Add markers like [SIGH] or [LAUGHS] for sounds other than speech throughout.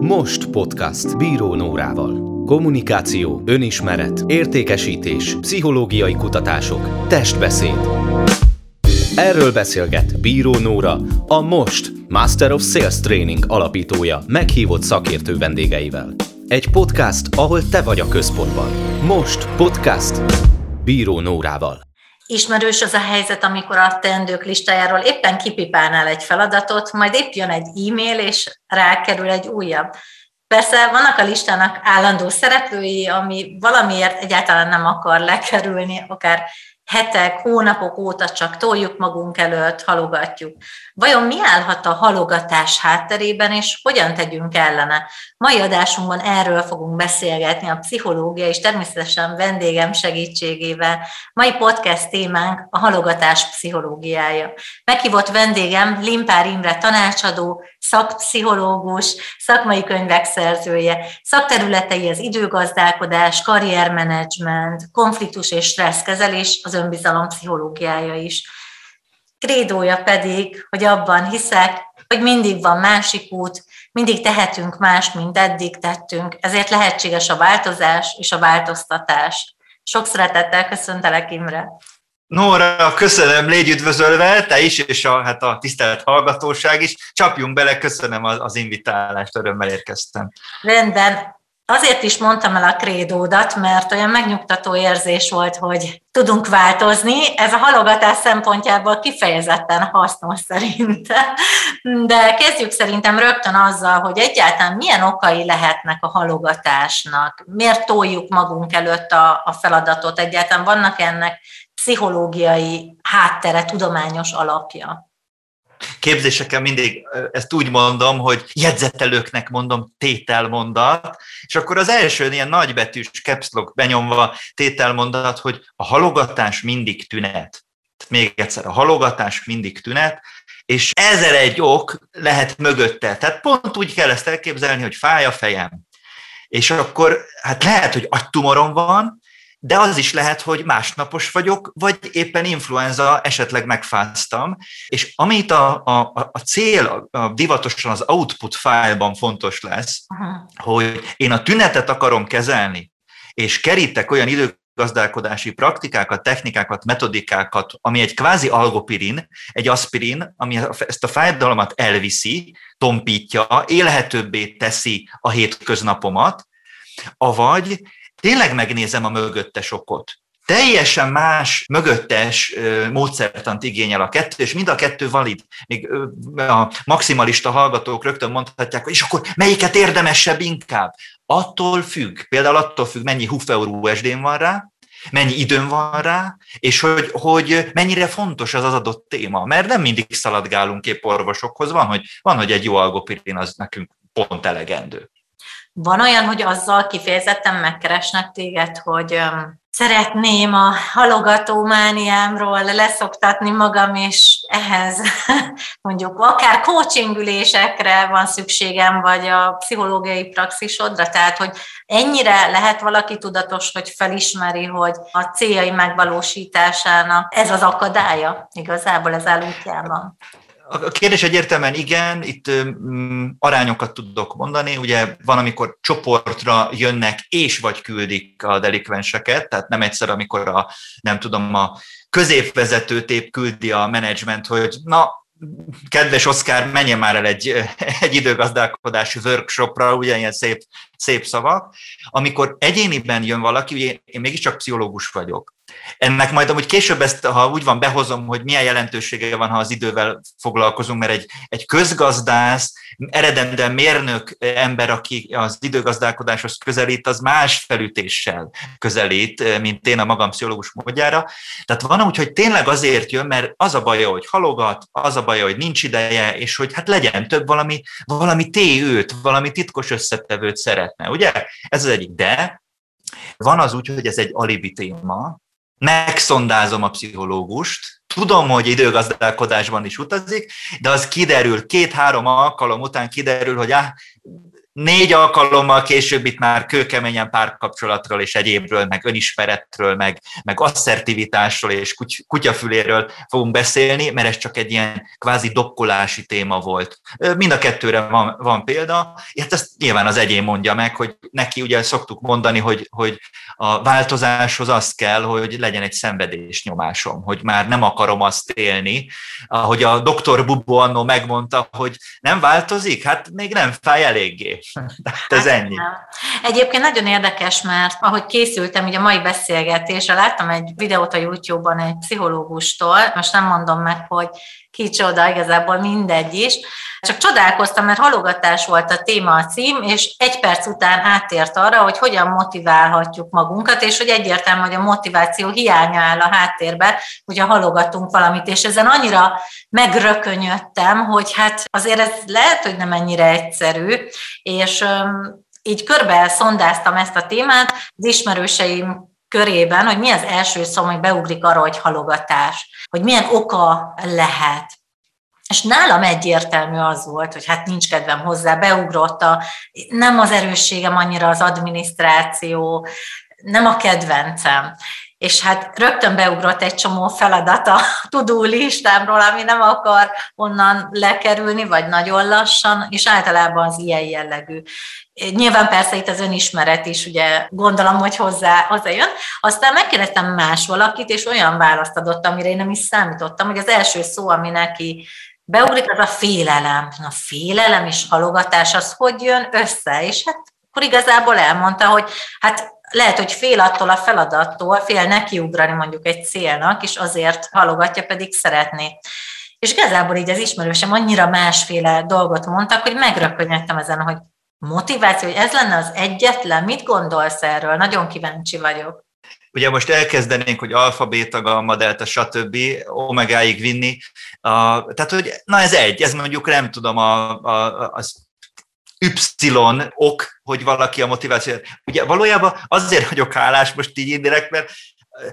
Most podcast Bíró Nórával. Kommunikáció, önismeret, értékesítés, pszichológiai kutatások, testbeszéd. Erről beszélget Bíró Nóra, a Most Master of Sales Training alapítója meghívott szakértő vendégeivel. Egy podcast, ahol te vagy a központban. Most podcast Bíró Nórával. Ismerős az a helyzet, amikor a teendők listájáról éppen kipipálnál egy feladatot, majd épp jön egy e-mail, és rákerül egy újabb. Persze vannak a listának állandó szereplői, ami valamiért egyáltalán nem akar lekerülni, akár hetek, hónapok óta csak toljuk magunk előtt, halogatjuk. Vajon mi állhat a halogatás hátterében, és hogyan tegyünk ellene? Mai adásunkban erről fogunk beszélgetni a pszichológia és természetesen vendégem segítségével. Mai podcast témánk a halogatás pszichológiája. Meghívott vendégem Limpár Imre tanácsadó, szakpszichológus, szakmai könyvek szerzője. Szakterületei az időgazdálkodás, karriermenedzsment, konfliktus és stresszkezelés, az önbizalom pszichológiája is. Krédója pedig, hogy abban hiszek, hogy mindig van másik út, mindig tehetünk más, mint eddig tettünk, ezért lehetséges a változás és a változtatás. Sok szeretettel köszöntelek, Imre! Nóra, köszönöm, légy üdvözölve, te is, és a, hát a tisztelt hallgatóság is. Csapjunk bele, köszönöm az, az invitálást, örömmel érkeztem. Rendben, Azért is mondtam el a krédódat, mert olyan megnyugtató érzés volt, hogy tudunk változni. Ez a halogatás szempontjából kifejezetten hasznos szerintem. De kezdjük szerintem rögtön azzal, hogy egyáltalán milyen okai lehetnek a halogatásnak. Miért toljuk magunk előtt a, a feladatot? Egyáltalán vannak ennek pszichológiai háttere, tudományos alapja? Képzéseken mindig ezt úgy mondom, hogy jegyzetelőknek mondom tételmondat, és akkor az első ilyen nagybetűs caps benyomva tételmondat, hogy a halogatás mindig tünet. Még egyszer, a halogatás mindig tünet, és ezer egy ok lehet mögötte. Tehát pont úgy kell ezt elképzelni, hogy fáj a fejem. És akkor hát lehet, hogy agytumorom van, de az is lehet, hogy másnapos vagyok, vagy éppen influenza, esetleg megfáztam, és amit a, a, a cél, a divatosan az output fájlban fontos lesz, Aha. hogy én a tünetet akarom kezelni, és kerítek olyan idők gazdálkodási praktikákat, technikákat, metodikákat, ami egy kvázi algopirin, egy aspirin, ami ezt a fájdalmat elviszi, tompítja, élhetőbbé teszi a hétköznapomat, avagy tényleg megnézem a mögöttes okot. Teljesen más mögöttes módszertant igényel a kettő, és mind a kettő valid. Még a maximalista hallgatók rögtön mondhatják, hogy és akkor melyiket érdemesebb inkább? Attól függ, például attól függ, mennyi hufeur USD-n van rá, mennyi időm van rá, és hogy, hogy mennyire fontos az az adott téma. Mert nem mindig szaladgálunk épp orvosokhoz, van, hogy, van, hogy egy jó algopirin az nekünk pont elegendő. Van olyan, hogy azzal kifejezetten megkeresnek téged, hogy szeretném a halogatómániámról leszoktatni magam, és ehhez [LAUGHS] mondjuk akár coachingülésekre van szükségem, vagy a pszichológiai praxisodra, tehát hogy ennyire lehet valaki tudatos, hogy felismeri, hogy a céljai megvalósításának ez az akadálya igazából ez útjában. A kérdés egyértelműen igen, itt mm, arányokat tudok mondani, ugye van, amikor csoportra jönnek és vagy küldik a delikvenseket, tehát nem egyszer, amikor a, nem tudom, a középvezetőtép küldi a menedzsment, hogy na, kedves Oszkár, menjen már el egy, [LAUGHS] egy időgazdálkodási workshopra, ugye ilyen szép, szép szavak. Amikor egyéniben jön valaki, ugye én mégiscsak pszichológus vagyok, ennek majd amúgy később ezt, ha úgy van, behozom, hogy milyen jelentősége van, ha az idővel foglalkozunk, mert egy, egy közgazdász, eredendően mérnök ember, aki az időgazdálkodáshoz közelít, az más felütéssel közelít, mint én a magam pszichológus módjára. Tehát van úgy, hogy tényleg azért jön, mert az a baja, hogy halogat, az a baja, hogy nincs ideje, és hogy hát legyen több valami, valami téőt, valami titkos összetevőt szeretne, ugye? Ez az egyik. De van az úgy, hogy ez egy alibi téma, megszondázom a pszichológust, tudom, hogy időgazdálkodásban is utazik, de az kiderül, két-három alkalom után kiderül, hogy áh, négy alkalommal később itt már kőkeményen párkapcsolatról és egyébről, meg önismeretről, meg, meg asszertivitásról és kutyafüléről fogunk beszélni, mert ez csak egy ilyen kvázi dokkolási téma volt. Mind a kettőre van, van példa. Hát ezt nyilván az egyén mondja meg, hogy neki ugye szoktuk mondani, hogy, hogy a változáshoz az kell, hogy legyen egy szenvedés nyomásom, hogy már nem akarom azt élni. Ahogy a doktor Bubbo annó megmondta, hogy nem változik, hát még nem fáj eléggé. Tehát ez hát, ennyi. Egyébként nagyon érdekes, mert ahogy készültem ugye a mai beszélgetésre, láttam egy videót a YouTube-on egy pszichológustól, most nem mondom meg, hogy kicsoda, igazából mindegy is. Csak csodálkoztam, mert halogatás volt a téma a cím, és egy perc után áttért arra, hogy hogyan motiválhatjuk magunkat, és hogy egyértelmű, hogy a motiváció hiánya áll a háttérbe, hogyha halogatunk valamit, és ezen annyira megrökönyödtem, hogy hát azért ez lehet, hogy nem ennyire egyszerű, és így körbe szondáztam ezt a témát, az ismerőseim körében, hogy mi az első szó, hogy beugrik arra, hogy halogatás hogy milyen oka lehet. És nálam egyértelmű az volt, hogy hát nincs kedvem hozzá, beugrott a, nem az erősségem annyira az adminisztráció, nem a kedvencem. És hát rögtön beugrott egy csomó feladat a [LAUGHS] tudó listámról, ami nem akar onnan lekerülni, vagy nagyon lassan, és általában az ilyen jellegű. Nyilván persze itt az önismeret is, ugye gondolom, hogy hozzá, hozzájön. Aztán megkérdeztem más valakit, és olyan választ adott, amire én nem is számítottam, hogy az első szó, ami neki beugrik, az a félelem. A félelem és halogatás, az hogy jön össze? És hát akkor igazából elmondta, hogy hát lehet, hogy fél attól a feladattól, fél nekiugrani mondjuk egy célnak, és azért halogatja, pedig szeretné. És igazából így az ismerősem annyira másféle dolgot mondtak, hogy megrökönyödtem ezen, hogy motiváció, hogy ez lenne az egyetlen, mit gondolsz erről? Nagyon kíváncsi vagyok. Ugye most elkezdenénk, hogy alfa, beta, gamma, delta, stb. omegáig vinni. Uh, tehát, hogy na ez egy, ez mondjuk nem tudom, a, a, az Y ok, hogy valaki a motiváció. Ugye valójában azért vagyok hálás most így indirekt, mert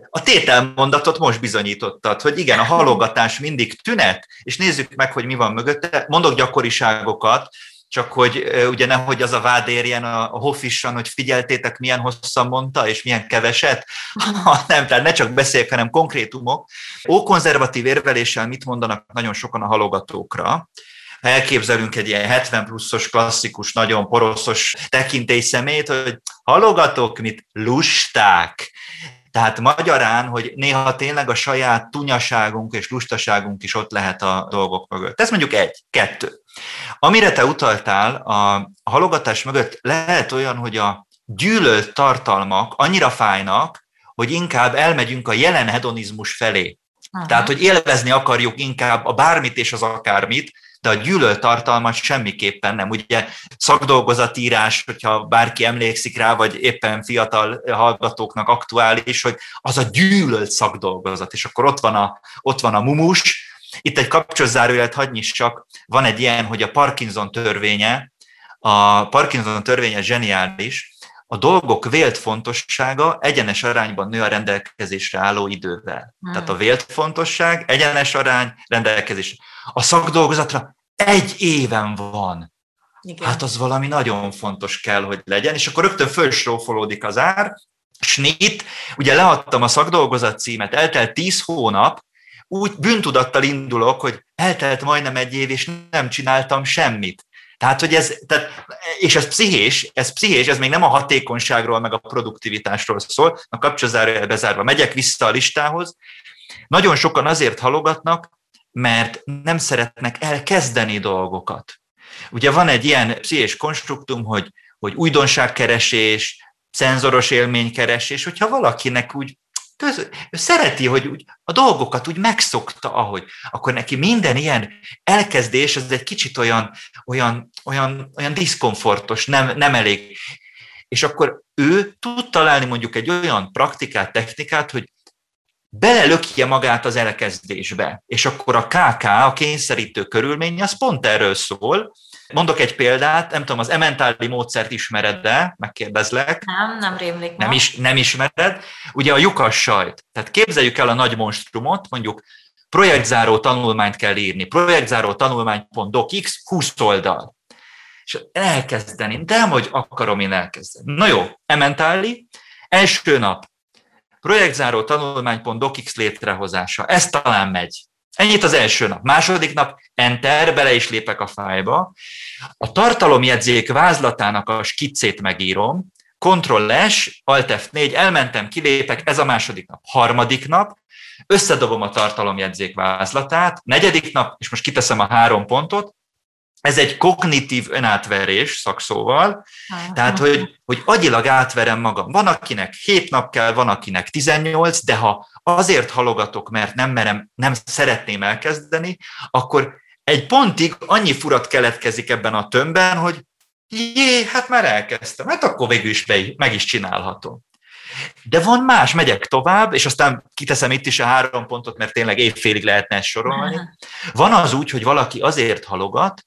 a tételmondatot most bizonyítottad, hogy igen, a halogatás mindig tünet, és nézzük meg, hogy mi van mögötte. Mondok gyakoriságokat, csak hogy ugye nehogy az a vád érjen a, a Hofissan, hogy figyeltétek, milyen hosszan mondta, és milyen keveset, [LAUGHS] ha nem, tehát ne csak beszéljek, hanem konkrétumok. Ókonzervatív érveléssel mit mondanak nagyon sokan a halogatókra, ha elképzelünk egy ilyen 70 pluszos klasszikus, nagyon poroszos tekintély szemét, hogy halogatok, mit lusták. Tehát magyarán, hogy néha tényleg a saját tunyaságunk és lustaságunk is ott lehet a dolgok mögött. Ez mondjuk egy, kettő. Amire te utaltál, a halogatás mögött lehet olyan, hogy a gyűlölt tartalmak annyira fájnak, hogy inkább elmegyünk a jelen hedonizmus felé. Aha. Tehát, hogy élvezni akarjuk inkább a bármit és az akármit, de a gyűlölt tartalmat semmiképpen nem. Ugye szakdolgozatírás, hogyha bárki emlékszik rá, vagy éppen fiatal hallgatóknak aktuális, hogy az a gyűlölt szakdolgozat, és akkor ott van a, ott van a mumus, itt egy kapcsolzárójelet hagyni csak, van egy ilyen, hogy a Parkinson törvénye, a Parkinson törvénye zseniális, a dolgok vélt fontossága egyenes arányban nő a rendelkezésre álló idővel. Hmm. Tehát a vélt fontosság egyenes arány rendelkezés. A szakdolgozatra egy éven van. Igen. Hát az valami nagyon fontos kell, hogy legyen, és akkor rögtön fölsrófolódik az ár, snit, ugye leadtam a szakdolgozat címet, eltelt tíz hónap, úgy bűntudattal indulok, hogy eltelt majdnem egy év, és nem csináltam semmit. Tehát, hogy ez, tehát, és ez pszichés, ez pszichés, ez még nem a hatékonyságról, meg a produktivitásról szól, a kapcsozárójel bezárva. Megyek vissza a listához. Nagyon sokan azért halogatnak, mert nem szeretnek elkezdeni dolgokat. Ugye van egy ilyen pszichés konstruktum, hogy, hogy újdonságkeresés, szenzoros élménykeresés, hogyha valakinek úgy köz, szereti, hogy úgy, a dolgokat úgy megszokta, ahogy, akkor neki minden ilyen elkezdés, az egy kicsit olyan, olyan, olyan, olyan diszkomfortos, nem, nem elég. És akkor ő tud találni mondjuk egy olyan praktikát, technikát, hogy belelökje magát az elkezdésbe. És akkor a KK, a kényszerítő körülmény, az pont erről szól, Mondok egy példát, nem tudom, az ementáli módszert ismered-e, megkérdezlek. Nem, nem rémlik. Nem, is, nem ismered. Ugye a lyukas sajt. Tehát képzeljük el a nagy monstrumot, mondjuk projektzáró tanulmányt kell írni, projektzáró tanulmány.docx 20 oldal. és elkezdeni, de hogy akarom én elkezdeni. Na jó, ementáli, első nap, projektzáró tanulmánypont docx létrehozása, ez talán megy. Ennyit az első nap. Második nap, enter, bele is lépek a fájba. A tartalomjegyzék vázlatának a skiccét megírom, Ctrl S, Alt F4, elmentem, kilépek, ez a második nap. Harmadik nap, összedobom a tartalomjegyzék vázlatát, negyedik nap, és most kiteszem a három pontot, ez egy kognitív önátverés szakszóval, tehát hogy, hogy agyilag átverem magam. Van, akinek 7 nap kell, van, akinek 18, de ha azért halogatok, mert nem merem, nem szeretném elkezdeni, akkor egy pontig annyi furat keletkezik ebben a tömbben, hogy jé, hát már elkezdtem, hát akkor végül is be, meg is csinálhatom. De van más, megyek tovább, és aztán kiteszem itt is a három pontot, mert tényleg évfélig lehetne ezt sorolni. Van az úgy, hogy valaki azért halogat,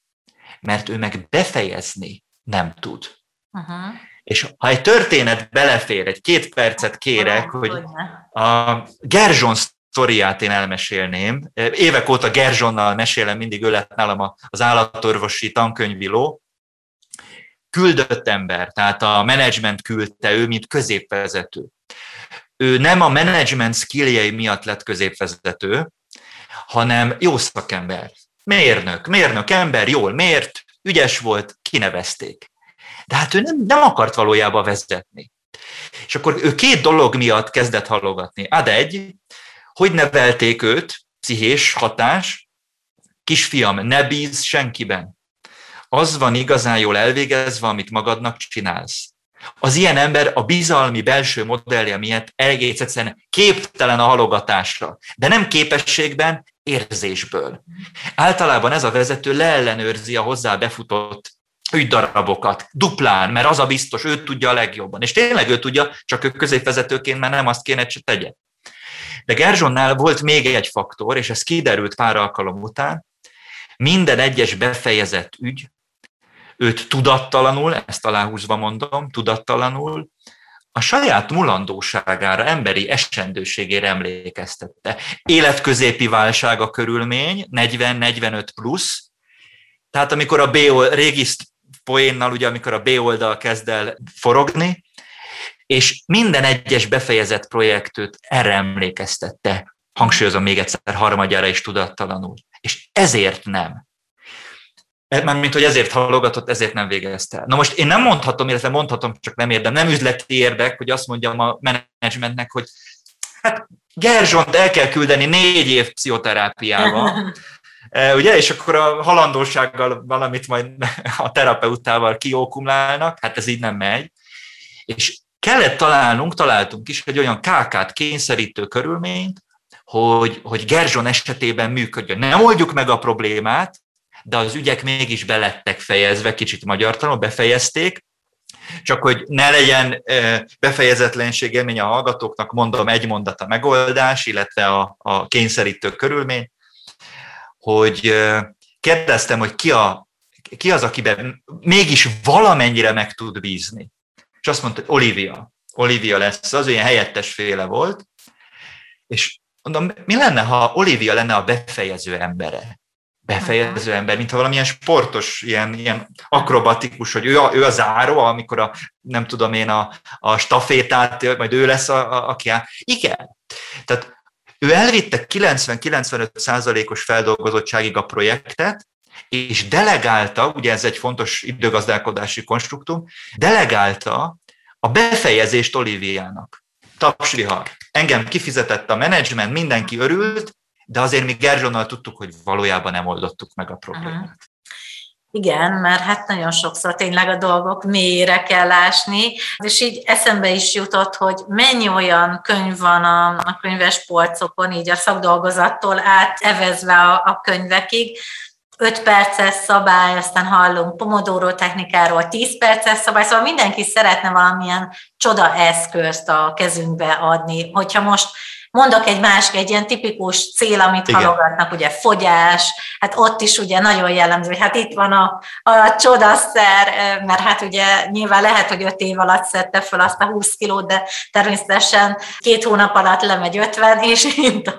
mert ő meg befejezni nem tud. Uh-huh. És ha egy történet belefér, egy két percet kérek, hogy a Gerzson sztoriát én elmesélném. Évek óta Gerzsonnal mesélem, mindig ő lett nálam az állatorvosi tankönyviló. Küldött ember, tehát a menedzsment küldte ő, mint középvezető. Ő nem a menedzsment skilljei miatt lett középvezető, hanem jó szakember. Mérnök, mérnök ember, jól mért, ügyes volt, kinevezték. De hát ő nem, nem akart valójában vezetni. És akkor ő két dolog miatt kezdett halogatni. Ad egy, hogy nevelték őt, pszichés hatás, kisfiam, ne bíz senkiben. Az van igazán jól elvégezve, amit magadnak csinálsz. Az ilyen ember a bizalmi belső modellje miatt egész egyszerűen képtelen a halogatásra, de nem képességben, érzésből. Általában ez a vezető leellenőrzi a hozzá befutott ügydarabokat, duplán, mert az a biztos, ő tudja a legjobban. És tényleg ő tudja, csak ő középvezetőként már nem azt kéne, hogy tegye. De Gerzsonnál volt még egy faktor, és ez kiderült pár alkalom után, minden egyes befejezett ügy, őt tudattalanul, ezt aláhúzva mondom, tudattalanul, a saját mulandóságára, emberi esendőségére emlékeztette. Életközépi válság a körülmény, 40-45 plusz, tehát amikor a B régi poénnal, ugye amikor a B oldal kezd el forogni, és minden egyes befejezett projektőt erre emlékeztette, hangsúlyozom még egyszer harmadjára is tudattalanul. És ezért nem. E, mint hogy ezért halogatott, ezért nem végezte. Na most én nem mondhatom, illetve mondhatom, csak nem érdem, nem üzleti érdek, hogy azt mondjam a menedzsmentnek, hogy hát Gerzsont el kell küldeni négy év pszichoterápiába, e, ugye, és akkor a halandósággal valamit majd a terapeutával kiókumlálnak, hát ez így nem megy. És kellett találnunk, találtunk is egy olyan kákát kényszerítő körülményt, hogy, hogy Gerzson esetében működjön. Nem oldjuk meg a problémát, de az ügyek mégis belettek fejezve, kicsit magyartalanul befejezték, csak hogy ne legyen befejezetlenség élmény a hallgatóknak, mondom egy mondat a megoldás, illetve a, a kényszerítő körülmény, hogy kérdeztem, hogy ki, a, ki az, akiben mégis valamennyire meg tud bízni. És azt mondta, hogy Olivia. Olivia lesz az, olyan helyettes féle volt, és mondom, mi lenne, ha Olivia lenne a befejező embere? Befejező ember, mintha valamilyen sportos, ilyen, ilyen akrobatikus, hogy ő a, ő a záró, amikor a, nem tudom én, a, a stafétát, majd ő lesz, a, a, aki áll. Igen. Tehát ő elvitte 90-95 százalékos feldolgozottságig a projektet, és delegálta, ugye ez egy fontos időgazdálkodási konstruktum, delegálta a befejezést Oliviának. Tapsrihar. Engem kifizetett a menedzsment, mindenki örült, de azért mi Gerzsonnal tudtuk, hogy valójában nem oldottuk meg a problémát. Uh-huh. Igen, mert hát nagyon sokszor tényleg a dolgok mélyére kell ásni, és így eszembe is jutott, hogy mennyi olyan könyv van a, a könyves polcokon, így a szakdolgozattól átevezve a, a könyvekig, 5 perces szabály, aztán hallunk Pomodoro technikáról 10 perces szabály, szóval mindenki szeretne valamilyen csoda eszközt a kezünkbe adni. Hogyha most mondok egy másik, egy ilyen tipikus cél, amit Igen. halogatnak, ugye fogyás, hát ott is ugye nagyon jellemző, hogy hát itt van a, a csodaszer, mert hát ugye nyilván lehet, hogy öt év alatt szedte fel azt a 20 kilót, de természetesen két hónap alatt lemegy 50, és [LAUGHS] így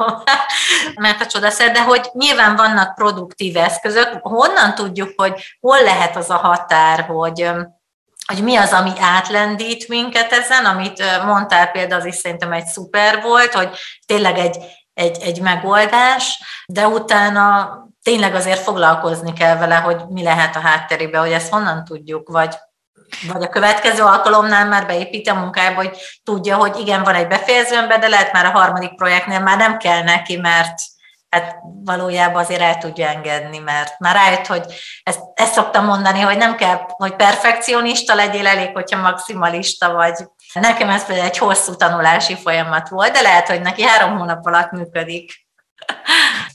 mert a csodaszer, de hogy nyilván vannak produktív eszközök, honnan tudjuk, hogy hol lehet az a határ, hogy hogy mi az, ami átlendít minket ezen, amit mondtál például, az is szerintem egy szuper volt, hogy tényleg egy, egy, egy megoldás, de utána tényleg azért foglalkozni kell vele, hogy mi lehet a hátterébe, hogy ezt honnan tudjuk, vagy, vagy a következő alkalomnál már beépíti a munkába, hogy tudja, hogy igen, van egy befejező ember, de lehet már a harmadik projektnél már nem kell neki, mert hát valójában azért el tudja engedni, mert már rájött, hogy ezt, ezt szoktam mondani, hogy nem kell, hogy perfekcionista legyél, elég, hogyha maximalista vagy. Nekem ez például egy hosszú tanulási folyamat volt, de lehet, hogy neki három hónap alatt működik.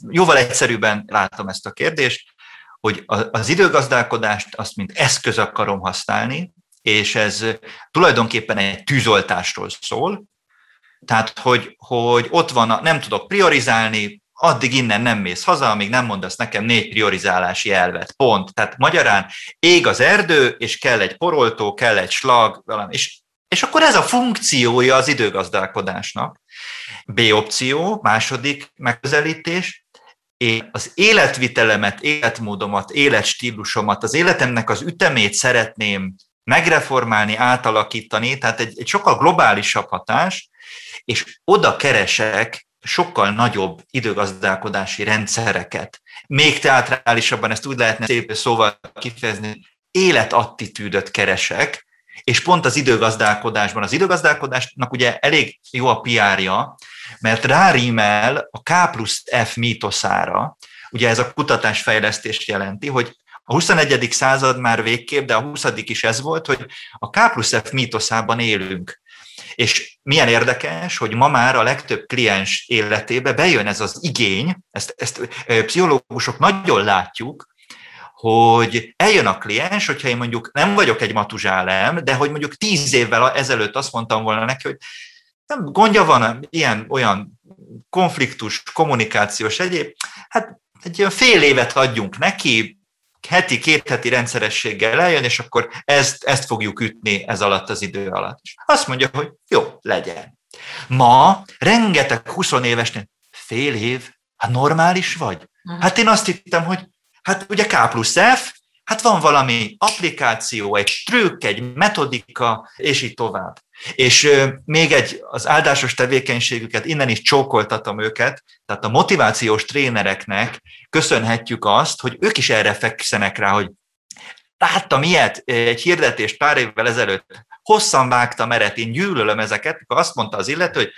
Jóval egyszerűbben látom ezt a kérdést, hogy az időgazdálkodást azt mint eszköz akarom használni, és ez tulajdonképpen egy tűzoltásról szól, tehát, hogy, hogy ott van, a, nem tudok priorizálni, addig innen nem mész haza, amíg nem mondasz nekem négy priorizálási elvet. Pont. Tehát magyarán ég az erdő, és kell egy poroltó, kell egy slag, valami. És, és akkor ez a funkciója az időgazdálkodásnak. B opció, második megközelítés, én az életvitelemet, életmódomat, életstílusomat, az életemnek az ütemét szeretném megreformálni, átalakítani, tehát egy, egy sokkal globálisabb hatás, és oda keresek sokkal nagyobb időgazdálkodási rendszereket. Még teatrálisabban ezt úgy lehetne szép szóval kifejezni, életattitűdöt keresek, és pont az időgazdálkodásban. Az időgazdálkodásnak ugye elég jó a PR-ja, mert rárímel a K plusz F mítoszára, ugye ez a kutatásfejlesztést jelenti, hogy a 21. század már végképp, de a 20. is ez volt, hogy a K plusz F mítoszában élünk. És milyen érdekes, hogy ma már a legtöbb kliens életébe bejön ez az igény, ezt, ezt pszichológusok nagyon látjuk, hogy eljön a kliens, hogyha én mondjuk nem vagyok egy matuzsálem, de hogy mondjuk tíz évvel ezelőtt azt mondtam volna neki, hogy nem gondja van, ilyen olyan konfliktus, kommunikációs egyéb, hát egy olyan fél évet adjunk neki, heti, két heti rendszerességgel eljön, és akkor ezt, ezt fogjuk ütni ez alatt az idő alatt. Azt mondja, hogy jó, legyen. Ma rengeteg 20 évesnél fél év, hát normális vagy? Hát én azt hittem, hogy hát ugye K plusz F, hát van valami applikáció, egy trükk, egy metodika, és így tovább. És még egy, az áldásos tevékenységüket, innen is csókoltatom őket, tehát a motivációs trénereknek köszönhetjük azt, hogy ők is erre fekszenek rá, hogy láttam ilyet, egy hirdetést pár évvel ezelőtt, hosszan vágtam eret, én gyűlölöm ezeket, akkor azt mondta az illető, hogy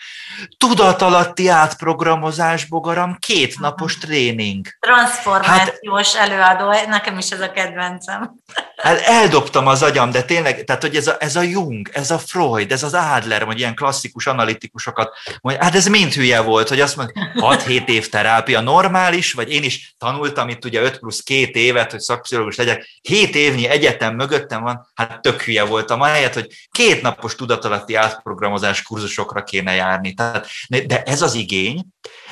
tudatalatti átprogramozás, bogaram, két napos tréning. Transformációs hát, előadó, nekem is ez a kedvencem. Hát eldobtam az agyam, de tényleg, tehát hogy ez a, ez a Jung, ez a Freud, ez az Adler, vagy ilyen klasszikus analitikusokat, hogy hát ez mind hülye volt, hogy azt mondja, 6-7 év terápia normális, vagy én is tanultam itt ugye 5 plusz 2 évet, hogy szakpszichológus legyek, 7 évnyi egyetem mögöttem van, hát tök hülye voltam, ahelyett, hogy két napos tudatalatti átprogramozás kurzusokra kéne járni. Tehát, de ez az igény,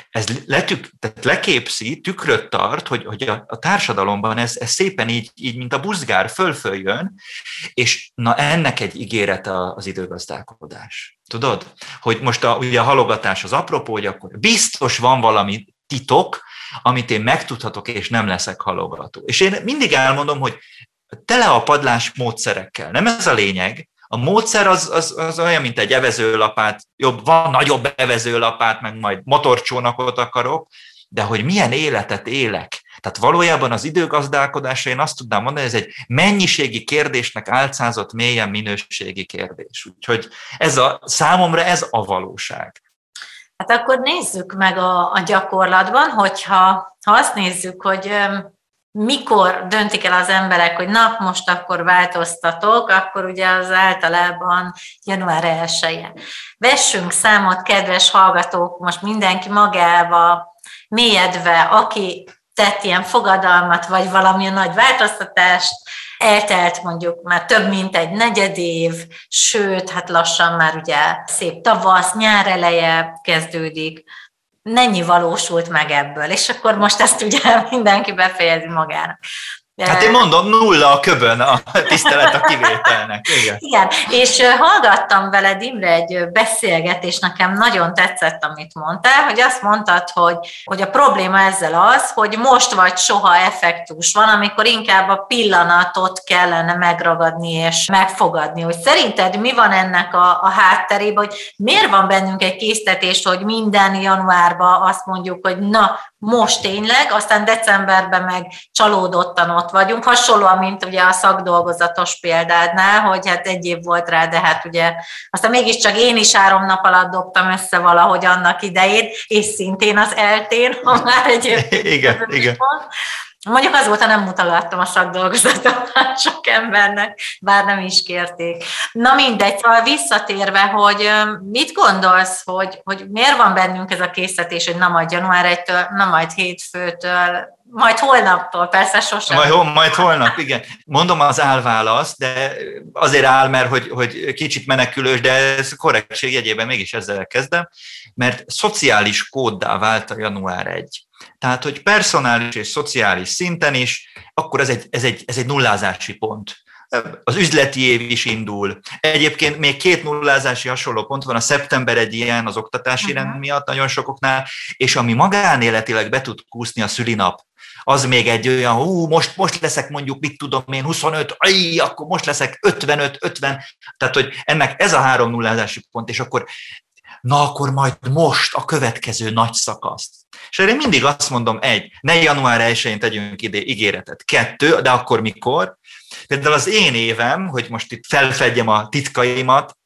ez letük, tehát leképzi, tükröt tart, hogy, hogy a, a társadalomban ez, ez szépen így, így, mint a buzgár fölföljön, és na ennek egy ígérete az időgazdálkodás. Tudod? Hogy most a, ugye a halogatás az apropó, hogy akkor biztos van valami titok, amit én megtudhatok, és nem leszek halogató. És én mindig elmondom, hogy tele a padlás módszerekkel. Nem ez a lényeg, a módszer az, az, az olyan, mint egy evezőlapát, jobb, van nagyobb evezőlapát, meg majd motorcsónakot akarok, de hogy milyen életet élek. Tehát valójában az időgazdálkodásra én azt tudnám mondani, hogy ez egy mennyiségi kérdésnek álcázott mélyen minőségi kérdés. Úgyhogy ez a, számomra ez a valóság. Hát akkor nézzük meg a, a gyakorlatban, hogyha ha azt nézzük, hogy mikor döntik el az emberek, hogy na, most akkor változtatok, akkor ugye az általában január 1 -e. Vessünk számot, kedves hallgatók, most mindenki magába mélyedve, aki tett ilyen fogadalmat, vagy valamilyen nagy változtatást, eltelt mondjuk már több mint egy negyed év, sőt, hát lassan már ugye szép tavasz, nyár eleje kezdődik, mennyi valósult meg ebből, és akkor most ezt ugye [LAUGHS] mindenki befejezi magának. Hát én mondom, nulla a köbön a tisztelet a kivételnek. Igen. Igen, és hallgattam veled, Imre, egy beszélgetés, nekem nagyon tetszett, amit mondtál, hogy azt mondtad, hogy, hogy a probléma ezzel az, hogy most vagy soha effektus van, amikor inkább a pillanatot kellene megragadni és megfogadni. Hogy szerinted mi van ennek a, a hátterében, hogy miért van bennünk egy késztetés, hogy minden januárban azt mondjuk, hogy na, most tényleg, aztán decemberben meg csalódottan ott vagyunk, hasonlóan, mint ugye a szakdolgozatos példádnál, hogy hát egy év volt rá, de hát ugye aztán mégiscsak én is három nap alatt dobtam össze valahogy annak idején, és szintén az eltén, ha már egy [LAUGHS] igen, igen. [LAUGHS] Mondjuk azóta nem mutogattam a szakdolgozatot [LAUGHS] sok embernek, bár nem is kérték. Na mindegy, szóval visszatérve, hogy mit gondolsz, hogy, hogy miért van bennünk ez a készítés, hogy na majd január 1-től, na majd hétfőtől, majd holnaptól, persze sosem. Majd, majd holnap, igen. Mondom az álválaszt, de azért áll, mert hogy, hogy kicsit menekülős, de ez korrektség jegyében mégis ezzel kezdem, mert szociális kóddá vált a január 1. Tehát, hogy personális és szociális szinten is, akkor ez egy, ez egy, ez egy nullázási pont. Az üzleti év is indul. Egyébként még két nullázási hasonló pont van, a szeptember egy ilyen az oktatási uh-huh. rend miatt nagyon sokoknál, és ami magánéletileg be tud kúszni a szülinap, az még egy olyan, hú, most, most leszek mondjuk, mit tudom én, 25, aj, akkor most leszek 55, 50, tehát hogy ennek ez a három nullázási pont, és akkor na akkor majd most a következő nagy szakaszt. És erre mindig azt mondom, egy, ne január 1-én tegyünk ide ígéretet. Kettő, de akkor mikor? Például az én évem, hogy most itt felfedjem a titkaimat,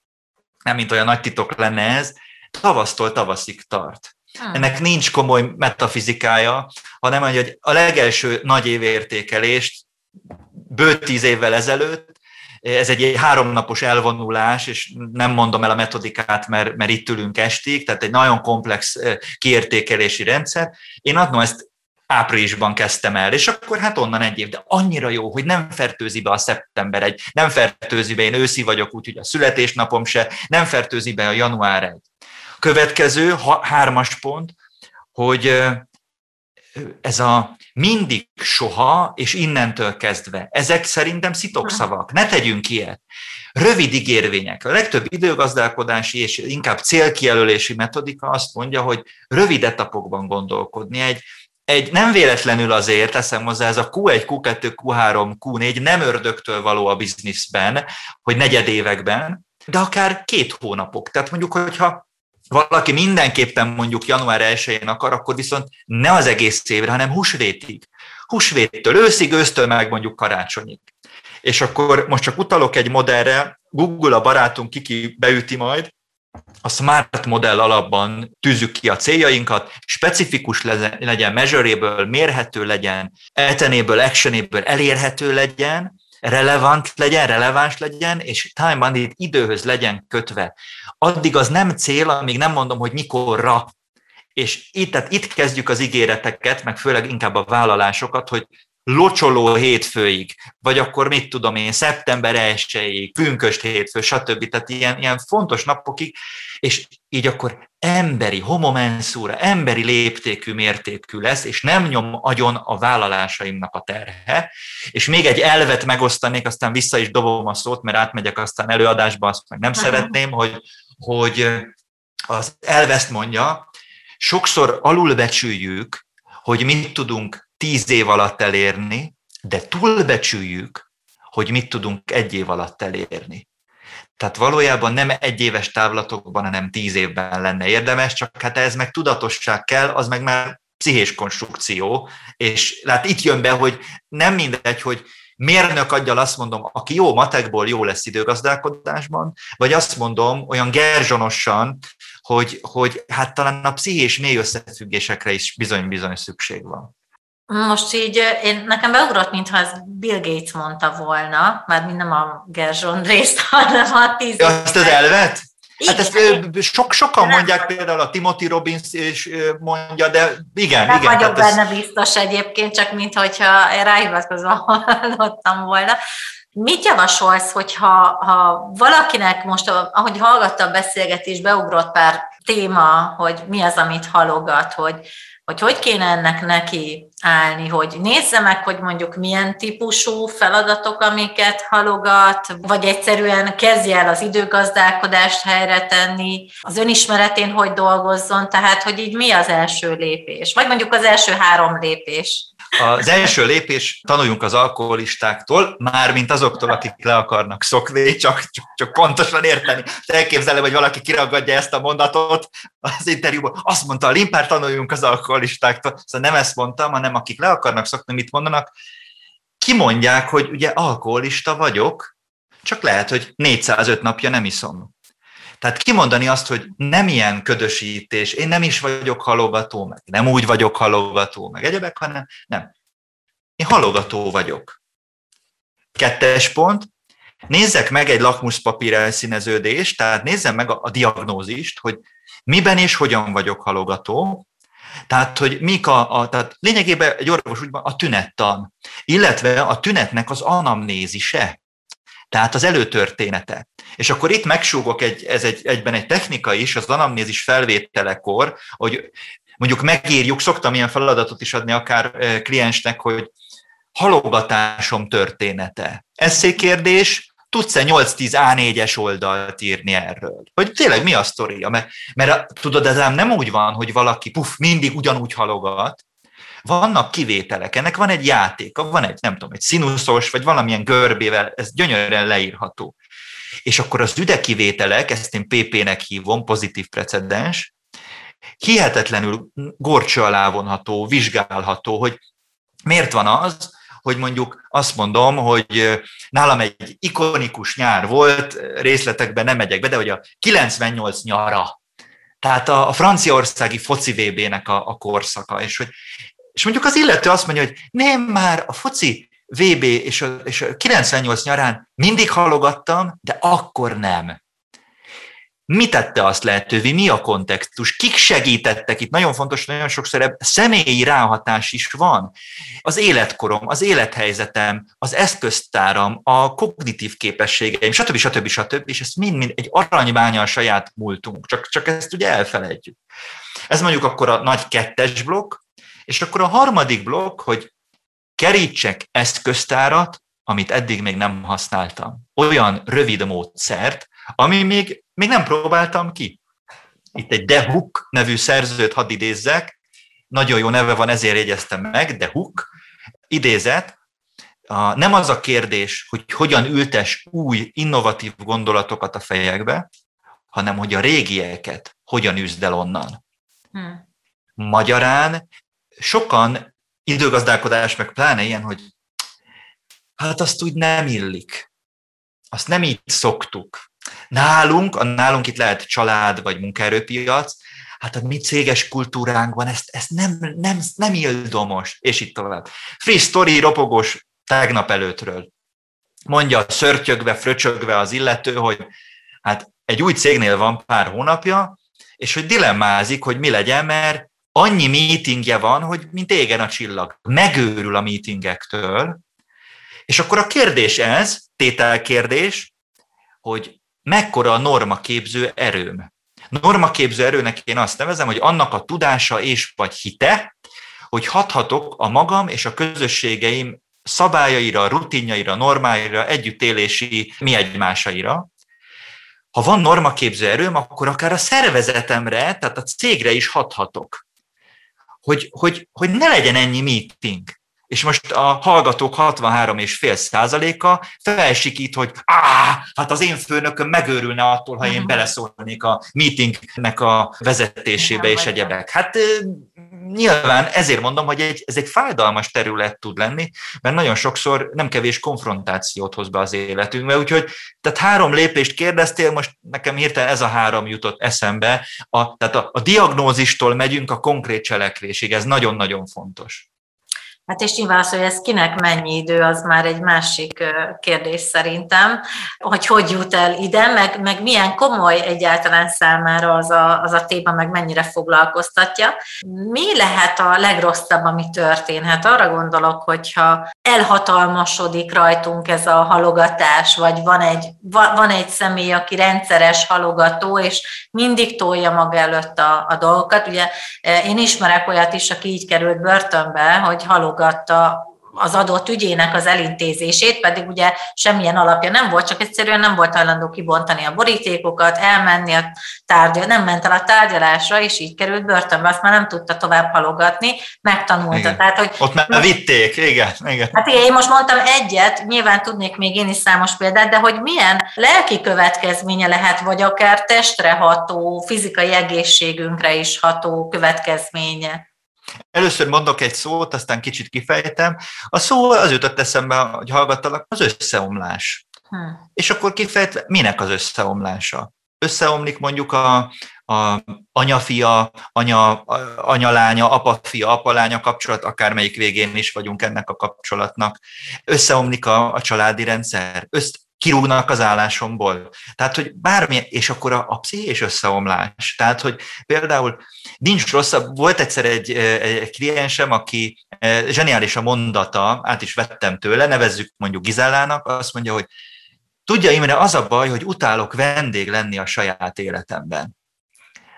nem mint olyan nagy titok lenne ez, tavasztól tavaszig tart. Hmm. Ennek nincs komoly metafizikája, hanem hogy a legelső nagy évértékelést bő tíz évvel ezelőtt ez egy háromnapos elvonulás, és nem mondom el a metodikát, mert, mert itt ülünk estig, tehát egy nagyon komplex kiértékelési rendszer. Én adnom ezt áprilisban kezdtem el, és akkor hát onnan egy év, de annyira jó, hogy nem fertőzi be a szeptember egy, nem fertőzi be, én őszi vagyok, úgyhogy a születésnapom se, nem fertőzi be a január egy. Következő, hármas pont, hogy ez a mindig soha, és innentől kezdve. Ezek szerintem szitokszavak. Ne tegyünk ilyet. Rövid ígérvények. A legtöbb időgazdálkodási és inkább célkijelölési metodika azt mondja, hogy rövid etapokban gondolkodni. Egy, egy nem véletlenül azért, teszem hozzá, ez a Q1, Q2, Q3, Q4 nem ördögtől való a bizniszben, hogy negyedévekben, de akár két hónapok. Tehát mondjuk, hogyha valaki mindenképpen mondjuk január 1-én akar, akkor viszont ne az egész évre, hanem húsvétig. Húsvéttől őszig, ősztől meg mondjuk karácsonyig. És akkor most csak utalok egy modellre, Google a barátunk kiki beüti majd, a Smart modell alapban tűzzük ki a céljainkat, specifikus legyen, measurable, mérhető legyen, eltenéből, actionéből elérhető legyen, relevant legyen, releváns legyen, és time bandit időhöz legyen kötve. Addig az nem cél, amíg nem mondom, hogy mikorra. És itt, tehát itt kezdjük az ígéreteket, meg főleg inkább a vállalásokat, hogy locsoló hétfőig, vagy akkor mit tudom én, szeptember 1-ig, pünköst hétfő, stb. Tehát ilyen, ilyen fontos napokig, és így akkor emberi, homomenszúra, emberi léptékű, mértékű lesz, és nem nyom agyon a vállalásaimnak a terhe. És még egy elvet megosztanék, aztán vissza is dobom a szót, mert átmegyek aztán előadásba, azt meg nem szeretném, hogy, hogy az elveszt mondja, sokszor alulbecsüljük, hogy mit tudunk tíz év alatt elérni, de túlbecsüljük, hogy mit tudunk egy év alatt elérni. Tehát valójában nem egy éves távlatokban, hanem tíz évben lenne érdemes, csak hát ez meg tudatosság kell, az meg már pszichés konstrukció, és hát itt jön be, hogy nem mindegy, hogy mérnök adjal azt mondom, aki jó matekból jó lesz időgazdálkodásban, vagy azt mondom olyan gerzsonosan, hogy, hogy hát talán a pszichés mély összefüggésekre is bizony-bizony szükség van. Most így én, nekem beugrott, mintha ez Bill Gates mondta volna, már mind nem a Gerzson részt, [LAUGHS] hanem a tíz Azt az elvet? Hát ezt sok, sokan mondják, például a Timothy Robbins is mondja, de igen, nem igen. vagyok benne ez... biztos egyébként, csak mintha ráhivatkozva [LAUGHS] hallottam volna. Mit javasolsz, hogyha ha valakinek most, ahogy hallgatta a beszélgetés, beugrott pár téma, hogy mi az, amit halogat, hogy hogy hogy kéne ennek neki állni, hogy nézze meg, hogy mondjuk milyen típusú feladatok, amiket halogat, vagy egyszerűen kezdje el az időgazdálkodást helyre tenni, az önismeretén hogy dolgozzon, tehát hogy így mi az első lépés, vagy mondjuk az első három lépés. Az első lépés, tanuljunk az alkoholistáktól, már mint azoktól, akik le akarnak szokni, csak, csak, csak pontosan érteni. Elképzelem, hogy valaki kiragadja ezt a mondatot az interjúban. Azt mondta a limpár, tanuljunk az alkoholistáktól. Szóval nem ezt mondtam, hanem akik le akarnak szokni, mit mondanak, kimondják, hogy ugye alkoholista vagyok, csak lehet, hogy 405 napja nem iszom. Tehát kimondani azt, hogy nem ilyen ködösítés, én nem is vagyok halogató, meg nem úgy vagyok halogató, meg egyebek, hanem nem. Én halogató vagyok. Kettes pont, nézzek meg egy lakmuszpapír elszíneződést, tehát nézzem meg a, a diagnózist, hogy miben és hogyan vagyok halogató, tehát, hogy mik a, a tehát lényegében egy orvos úgy van, a tünettan, illetve a tünetnek az anamnézise, tehát az előtörténete. És akkor itt megsúgok, egy, ez egy, egyben egy technika is, az anamnézis felvételekor, hogy mondjuk megírjuk, szoktam ilyen feladatot is adni akár kliensnek, hogy halogatásom története. Eszékérdés, tudsz-e 8-10 A4-es oldalt írni erről? Hogy tényleg mi a sztoria? Mert, mert tudod, ez nem úgy van, hogy valaki puf, mindig ugyanúgy halogat, vannak kivételek, ennek van egy játéka, van egy, nem tudom, egy színuszos, vagy valamilyen görbével, ez gyönyörűen leírható. És akkor az üdekivételek, ezt én PP-nek hívom, pozitív precedens, hihetetlenül gorcsa alá vonható, vizsgálható, hogy miért van az, hogy mondjuk azt mondom, hogy nálam egy ikonikus nyár volt, részletekben nem megyek be, de hogy a 98 nyara, tehát a, franciaországi foci VB-nek a, a korszaka, és hogy és mondjuk az illető azt mondja, hogy nem már a foci VB és a, és a 98 nyarán mindig halogattam, de akkor nem. Mi tette azt lehetővé, mi a kontextus, kik segítettek itt, nagyon fontos, nagyon sokszor személyi ráhatás is van. Az életkorom, az élethelyzetem, az eszköztáram, a kognitív képességeim, stb. stb. stb. És ezt mind-mind egy aranybánya a saját múltunk, csak, csak ezt ugye elfelejtjük. Ez mondjuk akkor a nagy kettes blokk, és akkor a harmadik blokk, hogy kerítsek ezt köztárat, amit eddig még nem használtam. Olyan rövid módszert, ami még, még nem próbáltam ki. Itt egy The Hook nevű szerzőt hadd idézzek, nagyon jó neve van, ezért jegyeztem meg, The Hook, idézet, nem az a kérdés, hogy hogyan ültes új, innovatív gondolatokat a fejekbe, hanem hogy a régieket hogyan üzd el onnan. Hmm. Magyarán sokan időgazdálkodás, meg pláne ilyen, hogy hát azt úgy nem illik. Azt nem így szoktuk. Nálunk, a nálunk itt lehet család vagy munkaerőpiac, hát a mi céges kultúránkban ezt, ezt nem, nem, nem ildomos, és itt tovább. Free story, ropogós tegnap előttről. Mondja szörtyögve, fröcsögve az illető, hogy hát egy új cégnél van pár hónapja, és hogy dilemmázik, hogy mi legyen, mert annyi meetingje van, hogy mint égen a csillag. Megőrül a meetingektől, és akkor a kérdés ez, tételkérdés, hogy mekkora a normaképző erőm. Normaképző erőnek én azt nevezem, hogy annak a tudása és vagy hite, hogy hathatok a magam és a közösségeim szabályaira, rutinjaira, normáira, együttélési mi egymásaira. Ha van normaképző erőm, akkor akár a szervezetemre, tehát a cégre is hathatok hogy, hogy, hogy ne legyen ennyi meeting. És most a hallgatók 63,5 százaléka felsikít, hogy á, hát az én főnököm megőrülne attól, ha én mhm. beleszólnék a meetingnek a vezetésébe és egyebek. Hát nyilván ezért mondom, hogy egy, ez egy fájdalmas terület tud lenni, mert nagyon sokszor nem kevés konfrontációt hoz be az életünkbe, úgyhogy tehát három lépést kérdeztél, most nekem hirtelen ez a három jutott eszembe, a, tehát a, a diagnózistól megyünk a konkrét cselekvésig, ez nagyon-nagyon fontos. Hát és nyilván az, hogy ez kinek mennyi idő, az már egy másik kérdés szerintem, hogy hogy jut el ide, meg, meg milyen komoly egyáltalán számára az a, az a téma, meg mennyire foglalkoztatja. Mi lehet a legrosszabb, ami történhet? Arra gondolok, hogyha elhatalmasodik rajtunk ez a halogatás, vagy van egy, van egy személy, aki rendszeres halogató, és mindig tolja maga előtt a, a dolgokat. Ugye én ismerek olyat is, aki így került börtönbe, hogy halogatta az adott ügyének az elintézését, pedig ugye semmilyen alapja nem volt, csak egyszerűen nem volt hajlandó kibontani a borítékokat, elmenni a tárgyal, nem ment el a tárgyalásra, és így került börtönbe, azt már nem tudta tovább halogatni, megtanulta. Igen. Tehát, hogy Ott már vitték, igen, igen. Hát igen, én most mondtam egyet, nyilván tudnék még én is számos példát, de hogy milyen lelki következménye lehet, vagy akár testre ható, fizikai egészségünkre is ható következménye. Először mondok egy szót, aztán kicsit kifejtem. A szó az jutott eszembe, hogy hallgattalak, az összeomlás. Hmm. És akkor kifejtve, minek az összeomlása? Összeomlik mondjuk a, a anyafia, anya, anyalánya, apafia, apalánya kapcsolat, akármelyik végén is vagyunk ennek a kapcsolatnak. Összeomlik a, a családi rendszer, össz, kirúgnak az állásomból. Tehát, hogy bármilyen, és akkor a, a pszichés összeomlás. Tehát, hogy például nincs rosszabb, volt egyszer egy, egy kliensem, aki zseniális a mondata, át is vettem tőle, nevezzük mondjuk Gizellának, azt mondja, hogy tudja Imre, az a baj, hogy utálok vendég lenni a saját életemben.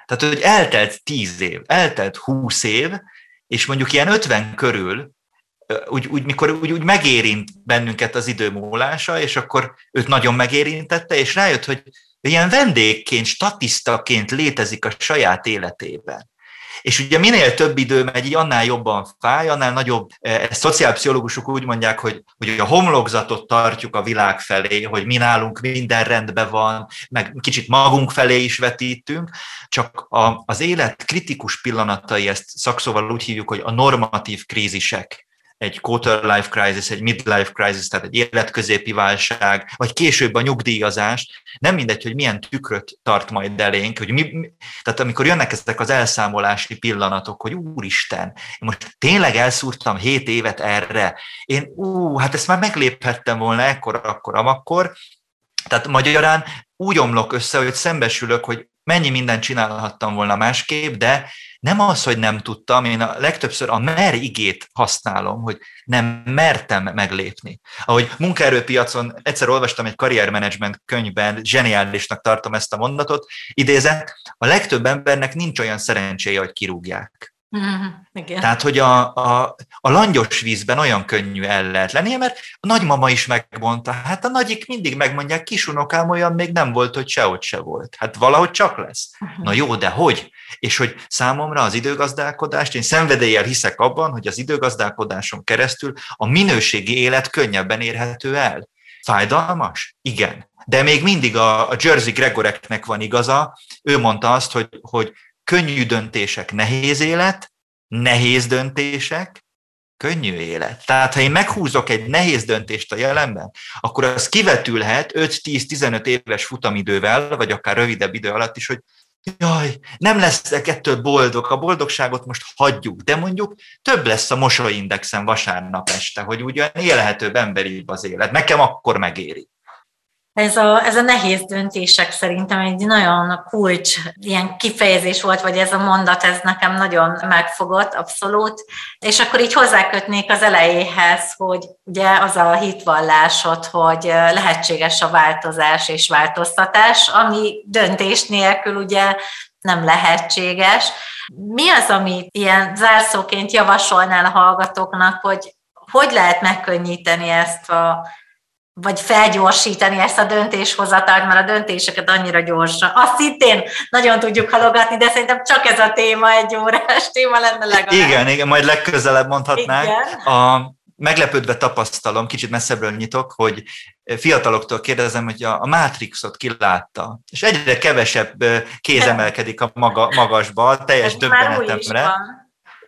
Tehát, hogy eltelt tíz év, eltelt húsz év, és mondjuk ilyen ötven körül úgy, úgy, mikor úgy, úgy megérint bennünket az idő múlása, és akkor őt nagyon megérintette, és rájött, hogy ilyen vendégként, statisztaként létezik a saját életében. És ugye minél több idő megy, így annál jobban fáj, annál nagyobb, e, ezt szociálpszichológusok úgy mondják, hogy, hogy a homlokzatot tartjuk a világ felé, hogy mi nálunk minden rendben van, meg kicsit magunk felé is vetítünk, csak a, az élet kritikus pillanatai, ezt szakszóval úgy hívjuk, hogy a normatív krízisek, egy quarter life crisis, egy midlife crisis, tehát egy életközépi válság, vagy később a nyugdíjazást, nem mindegy, hogy milyen tükröt tart majd elénk, hogy mi, tehát amikor jönnek ezek az elszámolási pillanatok, hogy úristen, én most tényleg elszúrtam hét évet erre, én ú, hát ezt már megléphettem volna ekkor, akkor, amakkor, tehát magyarán úgy omlok össze, hogy szembesülök, hogy mennyi mindent csinálhattam volna másképp, de nem az, hogy nem tudtam, én a legtöbbször a mer igét használom, hogy nem mertem meglépni. Ahogy munkaerőpiacon egyszer olvastam egy karriermenedzsment könyvben, zseniálisnak tartom ezt a mondatot, idézett, a legtöbb embernek nincs olyan szerencséje, hogy kirúgják. Mm, igen. Tehát, hogy a, a, a langyos vízben olyan könnyű el lehet lennie, mert a nagymama is megmondta, hát a nagyik mindig megmondják, kisunokám olyan még nem volt, hogy sehogy se volt. Hát valahogy csak lesz. Uh-huh. Na jó, de hogy? És hogy számomra az időgazdálkodást, én szenvedéllyel hiszek abban, hogy az időgazdálkodáson keresztül a minőségi élet könnyebben érhető el. Fájdalmas? Igen. De még mindig a, a Jersey Gregoreknek van igaza, ő mondta azt, hogy, hogy könnyű döntések nehéz élet, nehéz döntések, könnyű élet. Tehát, ha én meghúzok egy nehéz döntést a jelenben, akkor az kivetülhet 5-10-15 éves futamidővel, vagy akár rövidebb idő alatt is, hogy jaj, nem leszek ettől boldog, a boldogságot most hagyjuk, de mondjuk több lesz a mosolyindexen vasárnap este, hogy ugyan élhetőbb emberibb az élet. Nekem akkor megéri. Ez a, ez a nehéz döntések szerintem egy nagyon kulcs ilyen kifejezés volt, vagy ez a mondat, ez nekem nagyon megfogott, abszolút. És akkor így hozzákötnék az elejéhez, hogy ugye az a hitvallásod, hogy lehetséges a változás és változtatás, ami döntés nélkül ugye nem lehetséges. Mi az, amit ilyen zárszóként javasolnál a hallgatóknak, hogy hogy lehet megkönnyíteni ezt a vagy felgyorsítani ezt a döntéshozatalt, mert a döntéseket annyira gyorsan. Azt szintén nagyon tudjuk halogatni, de szerintem csak ez a téma egy órás téma lenne legalább. Igen, igen, majd legközelebb mondhatnánk. Igen. A, meglepődve tapasztalom, kicsit messzebbről nyitok, hogy fiataloktól kérdezem, hogy a, a Matrixot ki látta, és egyre kevesebb kéz emelkedik a maga, magasba, teljes döbbenetemre.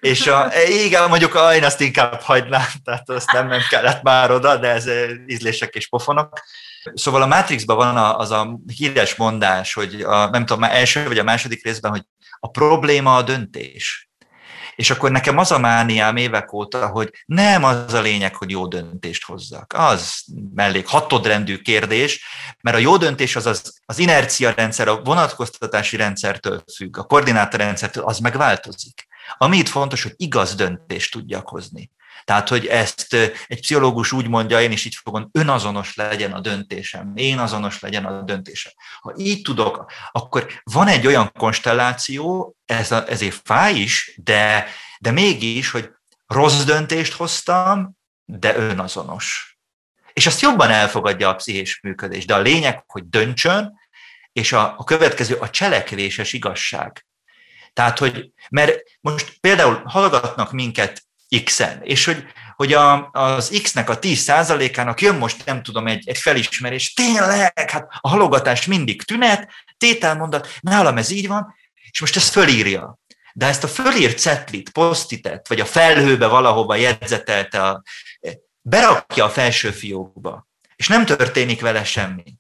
És a, igen, mondjuk a, én azt inkább hagynám, tehát azt nem, nem kellett már oda, de ez ízlések és pofonok. Szóval a Matrixban van az a híres mondás, hogy a, nem tudom, már első vagy a második részben, hogy a probléma a döntés. És akkor nekem az a mániám évek óta, hogy nem az a lényeg, hogy jó döntést hozzak. Az mellék hatodrendű kérdés, mert a jó döntés az az, az inercia rendszer, a vonatkoztatási rendszertől függ, a koordinátorrendszertől, az megváltozik. Ami itt fontos, hogy igaz döntést tudjak hozni. Tehát, hogy ezt egy pszichológus úgy mondja, én is így fogom, önazonos legyen a döntésem, én azonos legyen a döntésem. Ha így tudok, akkor van egy olyan konstelláció, ez a, ezért fáj is, de, de mégis, hogy rossz döntést hoztam, de önazonos. És azt jobban elfogadja a pszichés működés. De a lényeg, hogy döntsön, és a, a következő a cselekvéses igazság. Tehát, hogy, mert most például hallgatnak minket X-en, és hogy, hogy a, az X-nek a 10%-ának jön most, nem tudom, egy, egy felismerés, tényleg, hát a halogatás mindig tünet, tételmondat, nálam ez így van, és most ezt fölírja. De ezt a fölírt cetlit, posztitet, vagy a felhőbe valahova jegyzetelte, a, berakja a felső fiókba, és nem történik vele semmi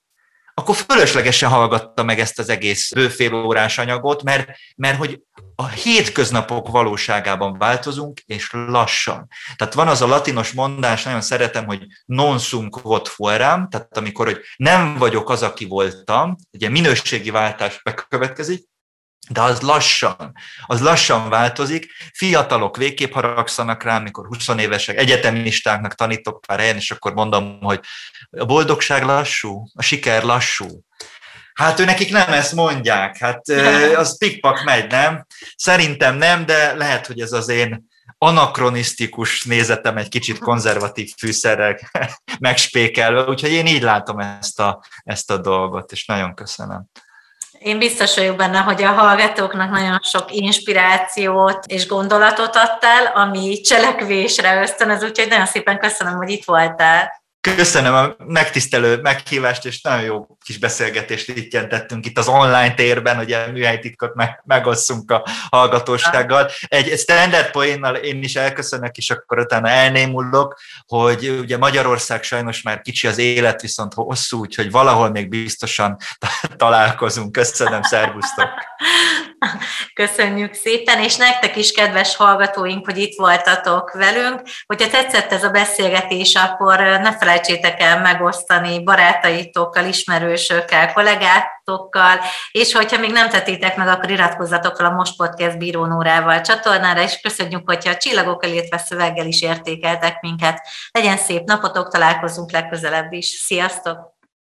akkor fölöslegesen hallgatta meg ezt az egész bőfél órás anyagot, mert, mert hogy a hétköznapok valóságában változunk, és lassan. Tehát van az a latinos mondás, nagyon szeretem, hogy non sum quod fueram, tehát amikor hogy nem vagyok az, aki voltam, ugye minőségi váltás bekövetkezik, de az lassan, az lassan változik. Fiatalok végképp haragszanak rám, mikor 20 évesek, egyetemistáknak tanítok pár helyen, és akkor mondom, hogy a boldogság lassú, a siker lassú. Hát ő nekik nem ezt mondják, hát az pikpak megy, nem? Szerintem nem, de lehet, hogy ez az én anakronisztikus nézetem egy kicsit konzervatív fűszerrel [LAUGHS] megspékelve, úgyhogy én így látom ezt a, ezt a dolgot, és nagyon köszönöm. Én biztos vagyok benne, hogy a hallgatóknak nagyon sok inspirációt és gondolatot adtál, ami cselekvésre ösztönöz, úgyhogy nagyon szépen köszönöm, hogy itt voltál. Köszönöm a megtisztelő meghívást, és nagyon jó kis beszélgetést itt jelentettünk itt az online térben, a műhelytitkot meg, megosszunk a hallgatósággal. Egy standard poénnal én is elköszönök, és akkor utána elnémulok, hogy ugye Magyarország sajnos már kicsi az élet, viszont hosszú, úgyhogy valahol még biztosan [LAUGHS] találkozunk. Köszönöm, szervusztok! Köszönjük szépen, és nektek is, kedves hallgatóink, hogy itt voltatok velünk. Hogyha tetszett ez a beszélgetés, akkor ne felejtsétek el megosztani barátaitokkal, ismerősökkel, kollégátokkal, és hogyha még nem tettétek meg, akkor iratkozzatok fel a Most Podcast bírónórával csatornára, és köszönjük, hogyha a csillagokkal, illetve szöveggel is értékeltek minket. Legyen szép napotok, találkozunk legközelebb is. Sziasztok!